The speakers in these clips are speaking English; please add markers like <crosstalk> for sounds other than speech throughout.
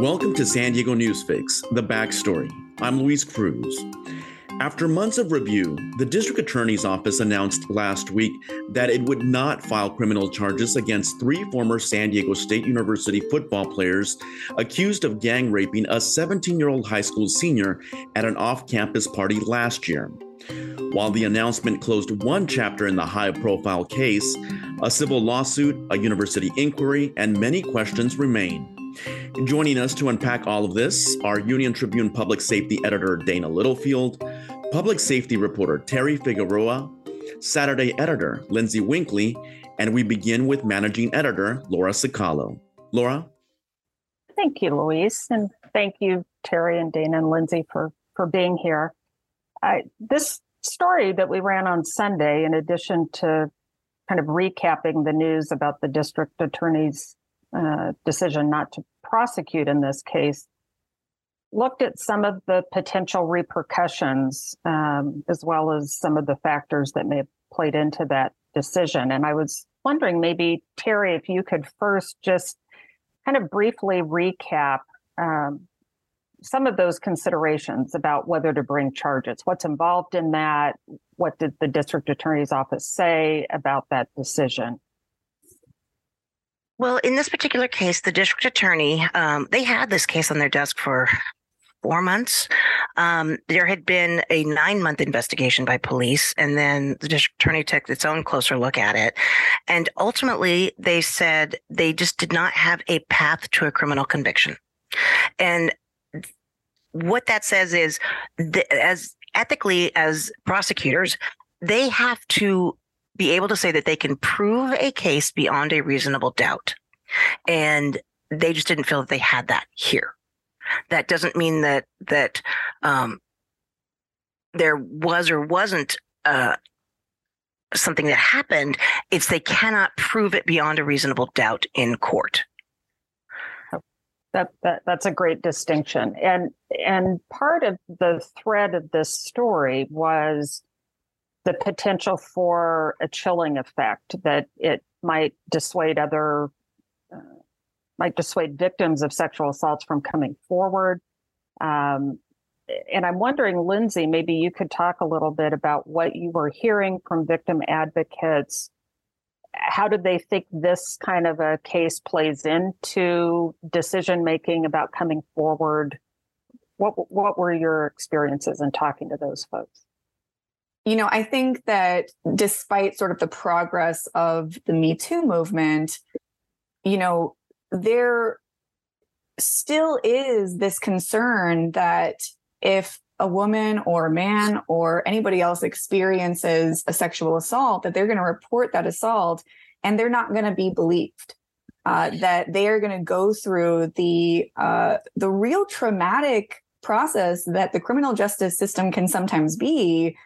Welcome to San Diego Newsfix, the backstory. I'm Luis Cruz. After months of review, the district attorney's office announced last week that it would not file criminal charges against three former San Diego State University football players accused of gang raping a 17 year old high school senior at an off campus party last year. While the announcement closed one chapter in the high profile case, a civil lawsuit, a university inquiry, and many questions remain. Joining us to unpack all of this are Union Tribune Public Safety Editor Dana Littlefield, Public Safety Reporter Teri Figueroa, Saturday Editor Lindsay Winkley, and we begin with Managing Editor Lora Cicalo. Lora? Thank you, Luis, and thank you, Teri and Dana and Lindsay, for, for being here. I, this story that we ran on Sunday, in addition to kind of recapping the news about the district attorney's uh, decision not to prosecute in this case looked at some of the potential repercussions um, as well as some of the factors that may have played into that decision. And I was wondering maybe, Teri, if you could first just kind of briefly recap um, some of those considerations about whether to bring charges. What's involved in that? What did the district attorney's office say about that decision? Well, in this particular case, the district attorney, um, they had this case on their desk for four months. Um, there had been a nine month investigation by police, and then the district attorney took its own closer look at it. And ultimately, they said they just did not have a path to a criminal conviction. And what that says is, that as ethically as prosecutors, they have to be able to say that they can prove a case beyond a reasonable doubt. And they just didn't feel that they had that here. That doesn't mean that that um, there was or wasn't uh, something that happened. It's they cannot prove it beyond a reasonable doubt in court. That, that that's a great distinction, and and part of the thread of this story was the potential for a chilling effect that it might dissuade other uh, might dissuade victims of sexual assaults from coming forward. Um, and i'm wondering lindsay maybe you could talk a little bit about what you were hearing from victim advocates. How did they think this kind of a case plays into decision making about coming forward? What what were your experiences in talking to those folks you know, I think that despite sort of the progress of the Me Too movement, you know, there still is this concern that if a woman or a man or anybody else experiences a sexual assault, that they're going to report that assault and they're not going to be believed. Uh, that they are going to go through the uh, the real traumatic process that the criminal justice system can sometimes be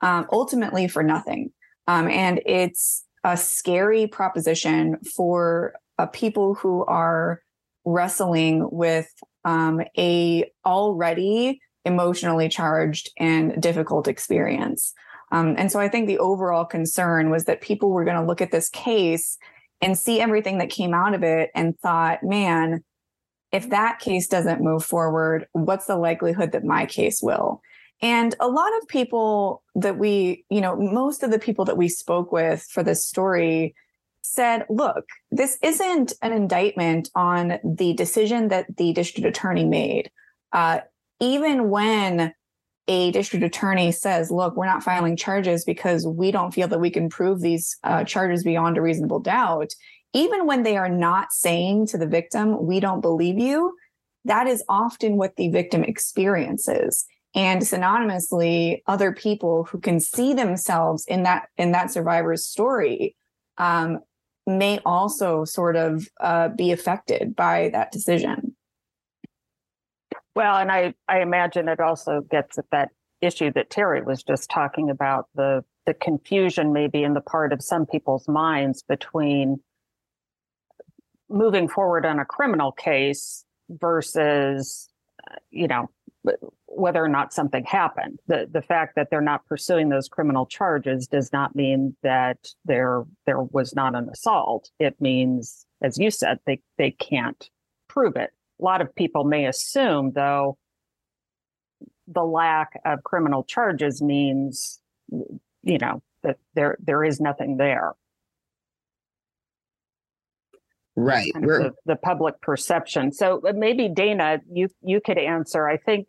um, ultimately for nothing. Um, and it's a scary proposition for uh, people who are wrestling with um, a already emotionally charged and difficult experience. Um, and so I think the overall concern was that people were going to look at this case and see everything that came out of it and thought, man, if that case doesn't move forward, what's the likelihood that my case will? And a lot of people that we, you know, most of the people that we spoke with for this story said, look, this isn't an indictment on the decision that the district attorney made. Uh, even when a district attorney says, look, we're not filing charges because we don't feel that we can prove these uh, charges beyond a reasonable doubt, even when they are not saying to the victim, we don't believe you, that is often what the victim experiences and synonymously other people who can see themselves in that in that survivor's story um, may also sort of uh, be affected by that decision. Well and i i imagine it also gets at that issue that teri was just talking about the the confusion maybe in the part of some people's minds between moving forward on a criminal case versus uh, you know whether or not something happened. The the fact that they're not pursuing those criminal charges does not mean that there there was not an assault. It means, as you said, they they can't prove it A lot of people may assume, though, the lack of criminal charges means, you know, that there there is nothing there. Right. Kind of the, the, public perception. So uh, maybe Dana, you you could answer. I think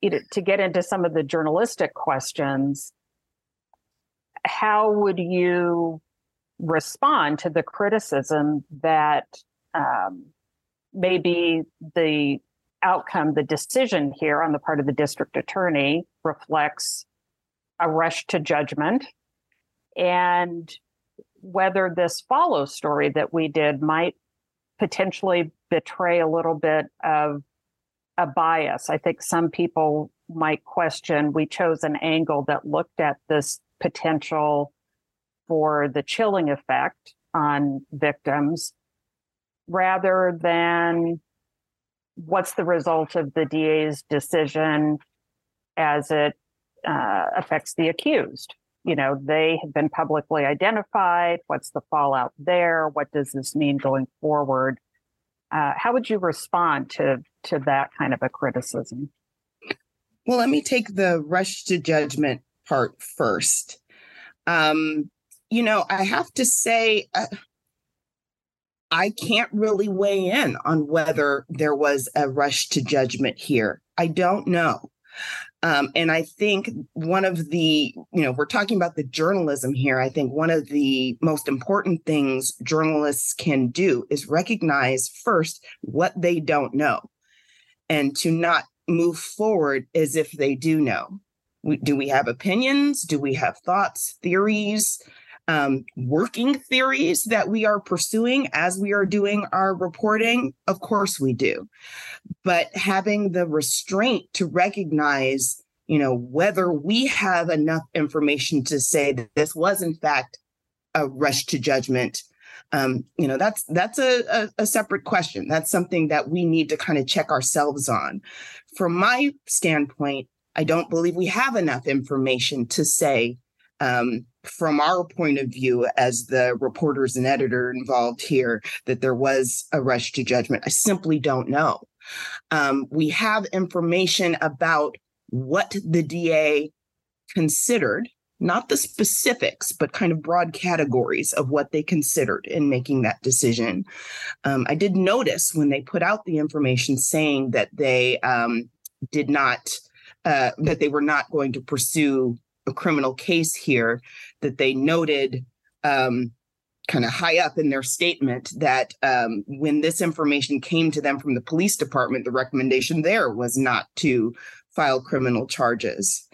you know, to get into some of the journalistic questions, how would you respond to the criticism that um, maybe the outcome, the decision here on the part of the district attorney reflects a rush to judgment? And whether this follow story that we did might potentially betray a little bit of a bias. I think some people might question we chose an angle that looked at this potential for the chilling effect on victims rather than what's the result of the DA's decision as it uh, affects the accused. You know, they have been publicly identified. What's the fallout there? What does this mean going forward? Uh, how would you respond to to that kind of a criticism? Well, let me take the rush to judgment part first. Um, you know, I have to say, uh, I can't really weigh in on whether there was a rush to judgment here. I don't know. Um, and I think one of the, you know, we're talking about the journalism here. I think one of the most important things journalists can do is recognize first what they don't know and to not move forward as if they do know. We, do we have opinions? Do we have thoughts, theories? um, working theories that we are pursuing as we are doing our reporting? Of course we do. But having the restraint to recognize, you know, whether we have enough information to say that this was in fact a rush to judgment um, you know that's that's a, a, a, separate question that's something that we need to kind of check ourselves on from my standpoint i don't believe we have enough information to say um, from our point of view as the reporters and editor involved here that there was a rush to judgment. I simply don't know. Um, we have information about what the DA considered, not the specifics, but kind of broad categories of what they considered in making that decision. Um, I did notice when they put out the information saying that they um, did not, uh, that they were not going to pursue a criminal case here that they noted um, kind of high up in their statement that um, when this information came to them from the police department, the recommendation there was not to file criminal charges.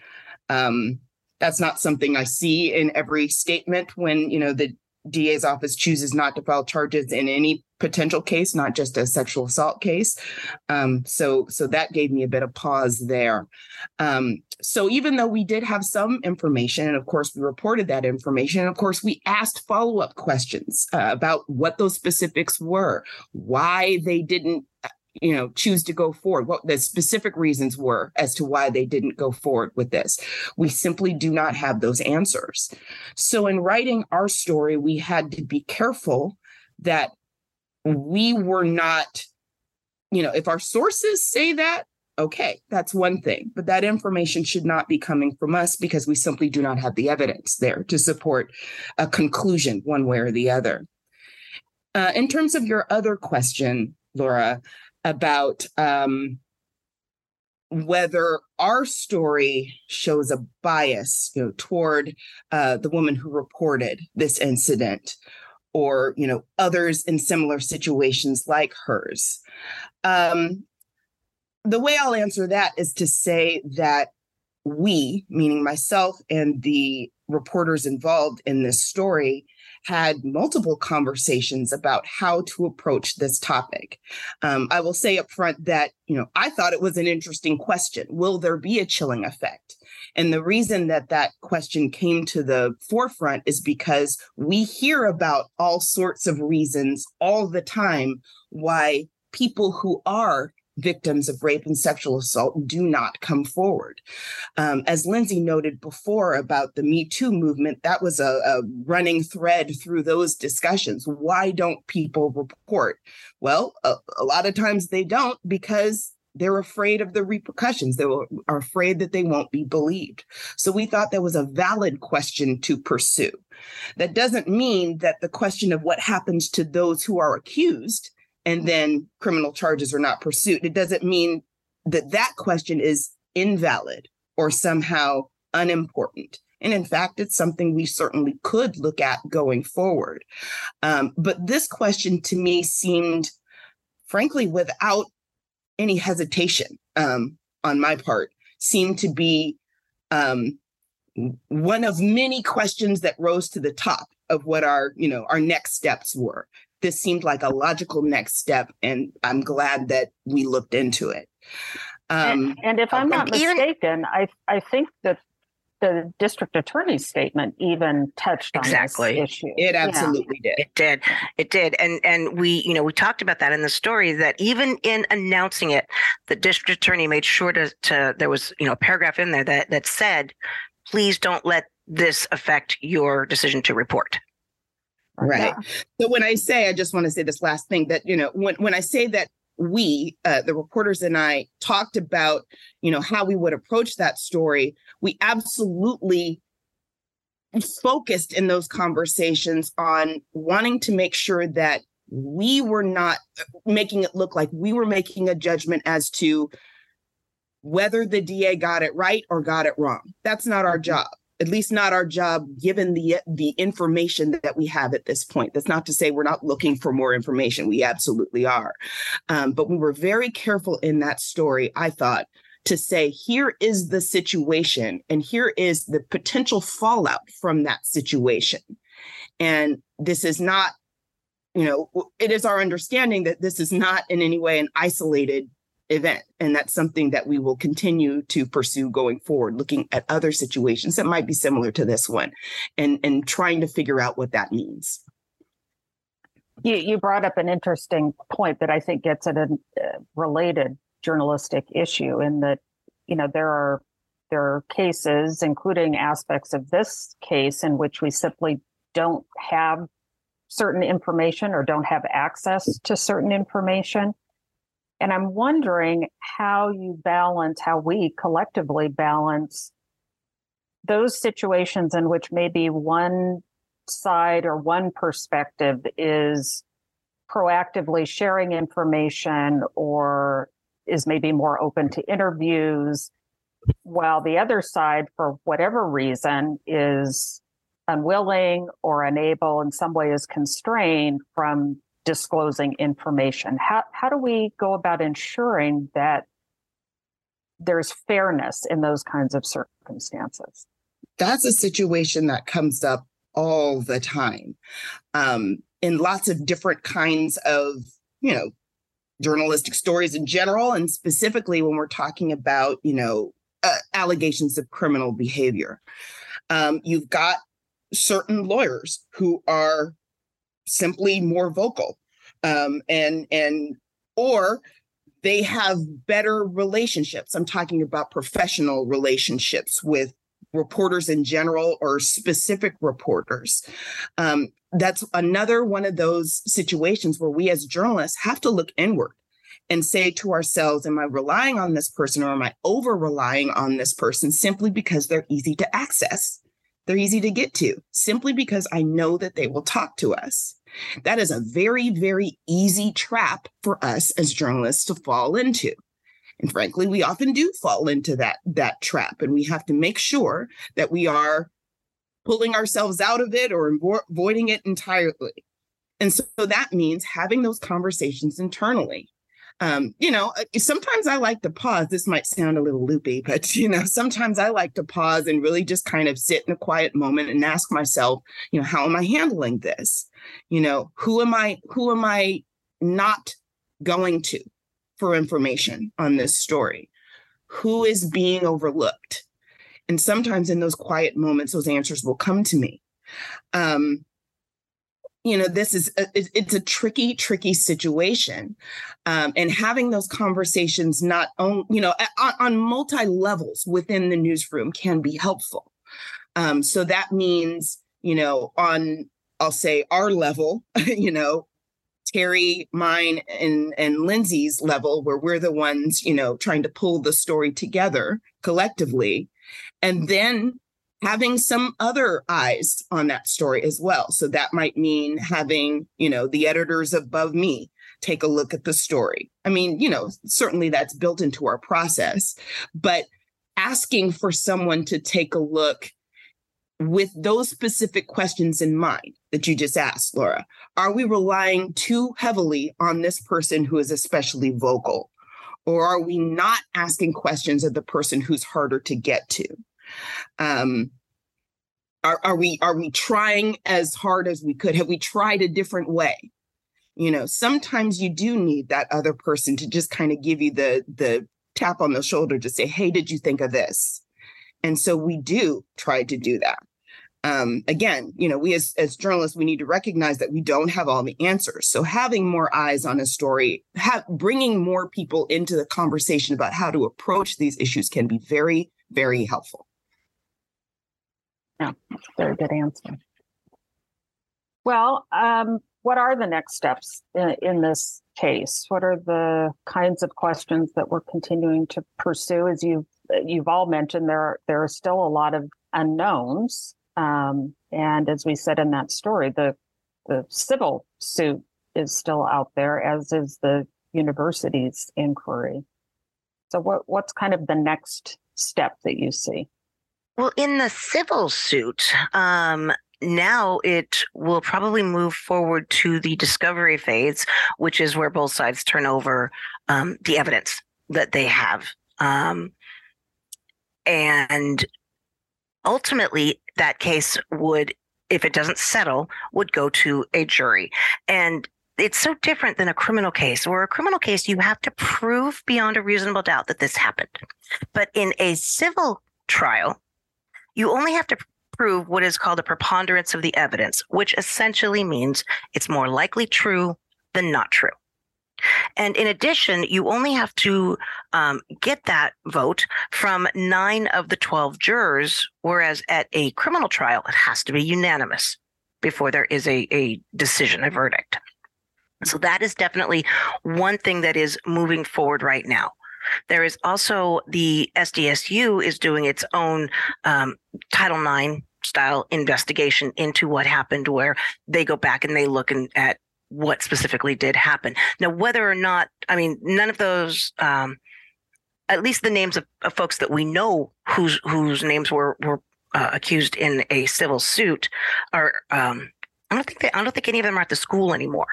Um, that's not something I see in every statement when you know the DA's office chooses not to file charges in any potential case, not just a sexual assault case. Um, so, so that gave me a bit of pause there. Um, so, even though we did have some information, and of course we reported that information, and of course we asked follow up questions uh, about what those specifics were, why they didn't you know choose to go forward what the specific reasons were as to why they didn't go forward with this. We simply do not have those answers. So in writing our story we had to be careful that we were not you know if our sources say that okay that's one thing but that information should not be coming from us because we simply do not have the evidence there to support a conclusion one way or the other. Uh, in terms of your other question lora about um, whether our story shows a bias you know toward uh, the woman who reported this incident or you know others in similar situations like hers. Um, the way i'll answer that is to say that we meaning myself and the reporters involved in this story had multiple conversations about how to approach this topic. Um, I will say up front that, you know, I thought it was an interesting question. Will there be a chilling effect? And the reason that that question came to the forefront is because we hear about all sorts of reasons all the time why people who are victims of rape and sexual assault do not come forward. Um, as Lindsay noted before about the Me Too movement, that was a, a running thread through those discussions. Why don't people report? Well, a, a lot of times they don't because they're afraid of the repercussions. They are afraid that they won't be believed. So we thought that was a valid question to pursue. That doesn't mean that the question of what happens to those who are accused and then criminal charges are not pursued. It doesn't mean that that question is invalid or somehow unimportant. And in fact, it's something we certainly could look at going forward. Um, but this question to me seemed, frankly, without any hesitation um, on my part, seemed to be um, one of many questions that rose to the top of what our, you know, our next steps were this seemed like a logical next step, and I'm glad that we looked into it. Um, and, and, if I'm not mistaken, I I think that the district attorney's statement even touched on exactly. this issue. It absolutely yeah. did. It did. It did. And and we, you know, we talked about that in the story that even in announcing it, the district attorney made sure to, to there was, you know, a paragraph in there that that said, please don't let this affect your decision to report. Right. Yeah. So when I say, I just want to say this last thing that, you know, when, when I say that we, uh, the reporters and I talked about, you know, how we would approach that story, we absolutely focused in those conversations on wanting to make sure that we were not making it look like we were making a judgment as to whether the DA got it right or got it wrong. That's not our mm-hmm. job at least not our job given the the information that we have at this point. That's not to say we're not looking for more information. We absolutely are. Um, but we were very careful in that story i thought to say here is the situation and here is the potential fallout from that situation. And this is not you know it is our understanding that this is not in any way an isolated event. And that's something that we will continue to pursue going forward, looking at other situations that might be similar to this one and, and trying to figure out what that means. You, you brought up an interesting point that I think gets at a uh, related journalistic issue in that, you know, there are there are cases, including aspects of this case, in which we simply don't have certain information or don't have access to certain information. And I'm wondering how you balance, how we collectively balance those situations in which maybe one side or one perspective is proactively sharing information or is maybe more open to interviews, while the other side, for whatever reason, is unwilling or unable, in some way is constrained from disclosing information. How, how do we go about ensuring that there's fairness in those kinds of circumstances? That's a situation that comes up all the time um, in lots of different kinds of, you know, journalistic stories in general, and specifically when we're talking about, you know, uh, allegations of criminal behavior. Um, you've got certain lawyers who are simply more vocal. Um, and and or they have better relationships. I'm talking about professional relationships with reporters in general or specific reporters. Um, that's another one of those situations where we as journalists have to look inward and say to ourselves, Am I relying on this person or am I over relying on this person simply because they're easy to access? They're easy to get to simply because I know that they will talk to us. That is a very, very easy trap for us as journalists to fall into. And frankly, we often do fall into that, that trap, and we have to make sure that we are pulling ourselves out of it or avoiding it entirely. And so that means having those conversations internally um, you know, uh, sometimes I like to pause. This might sound a little loopy, <laughs> but you know, sometimes I like to pause and really just kind of sit in a quiet moment and ask myself, you know, how am I handling this? You know, who am I, who am I not going to for information on this story? Who is being overlooked? And sometimes in those quiet moments, those answers will come to me. Um, you know this is a, it's a tricky tricky situation. Um, and having those conversations not on you know on, on multi levels within the newsroom can be helpful. Um, so that means you know on i'll say our level <laughs> you know teri mine and and lindsay's level where we're the ones you know trying to pull the story together collectively. And then having some other eyes on that story as well. So that might mean having, you know, the editors above me take a look at the story. I mean, you know, certainly that's built into our process, but asking for someone to take a look with those specific questions in mind that you just asked, Lora. Are we relying too heavily on this person who is especially vocal? Or are we not asking questions of the person who's harder to get to? Um, are, are we are we trying as hard as we could? Have we tried a different way? You know, sometimes you do need that other person to just kind of give you the the tap on the shoulder to say, "Hey, did you think of this?" And so we do try to do that. Um, again, you know, we as, as journalists, we need to recognize that we don't have all the answers. So having more eyes on a story, have, bringing more people into the conversation about how to approach these issues can be very, very helpful. Yeah, that's a very good answer. Well, um, what are the next steps in, in, this case? What are the kinds of questions that we're continuing to pursue? As you've you've all mentioned, there are, there are still a lot of unknowns, um, and as we said in that story, the the civil suit is still out there, as is the university's inquiry. So, what what's kind of the next step that you see? Well, in the civil suit, um, now it will probably move forward to the discovery phase, which is where both sides turn over um, the evidence that they have. Um, and ultimately, that case would, if it doesn't settle, would go to a jury. And it's so different than a criminal case where a criminal case you have to prove beyond a reasonable doubt that this happened but in a civil trial you only have to prove what is called a preponderance of the evidence, which essentially means it's more likely true than not true. And in addition, you only have to um, get that vote from nine of the 12 jurors, whereas at a criminal trial, it has to be unanimous before there is a, a decision, a verdict. So that is definitely one thing that is moving forward right now. There is also the SDSU is doing its own um, Title IX style investigation into what happened, where they go back and they look in, at what specifically did happen. Now, whether or not, I mean, none of those, um, at least the names of, of, folks that we know whose whose names were were uh, accused in a civil suit are. Um, I don't think they, I don't think any of them are at the school anymore.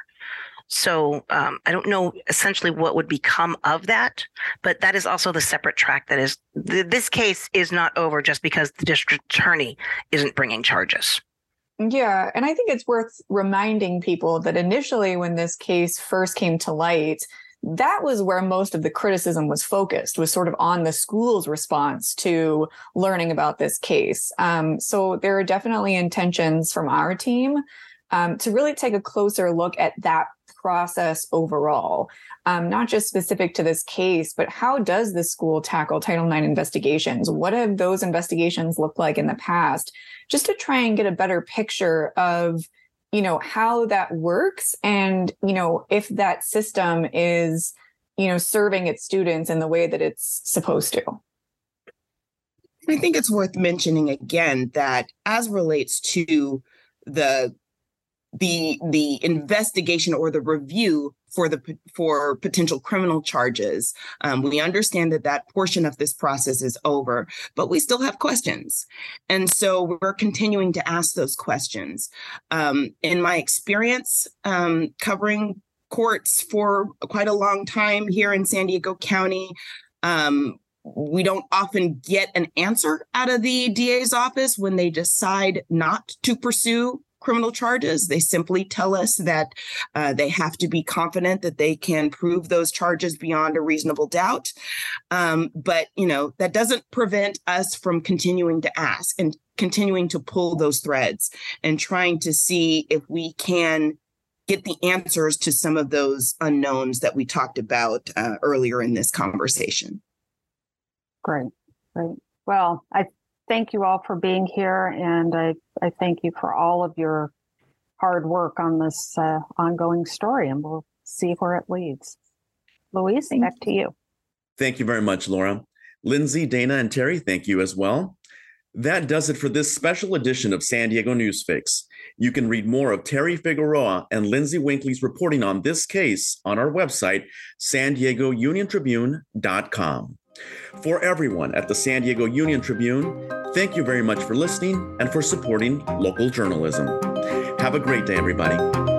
So um, I don't know essentially what would become of that, but that is also the separate track that is. Th- this case is not over just because the district attorney isn't bringing charges. Yeah, and I think it's worth reminding people that initially, when this case first came to light, that was where most of the criticism was focused was sort of on the school's response to learning about this case um, so there are definitely intentions from our team um, to really take a closer look at that process overall, um, not just specific to this case, but how does the school tackle Title IX investigations? What have those investigations looked like in the past? Just to try and get a better picture of, you know, how that works and, you know, if that system is, you know, serving its students in the way that it's supposed to. I think it's worth mentioning again that as relates to the the the investigation or the review for the for potential criminal charges. Um, we understand that that portion of this process is over, but we still have questions, and so we're continuing to ask those questions. Um, in my experience um, covering courts for quite a long time here in San Diego County. Um, we don't often get an answer out of the DA's office when they decide not to pursue criminal charges. They simply tell us that uh, they have to be confident that they can prove those charges beyond a reasonable doubt. Um, but, you know, that doesn't prevent us from continuing to ask and continuing to pull those threads and trying to see if we can get the answers to some of those unknowns that we talked about uh, earlier in this conversation. Great, great. Well, I thank you all for being here, and I, I thank you for all of your hard work on this uh, ongoing story, and we'll see where it leads. Luis, thank back to you. Thank you very much, Lora. Lindsay, Dana, and Teri, thank you as well. That does it for this special edition of San Diego Newsfix. You can read more of Teri Figueroa and Lindsay Winkley's reporting on this case on our website, san diego union tribune.com. For everyone at the San Diego Union Tribune, thank you very much for listening and for supporting local journalism. Have a great day, everybody.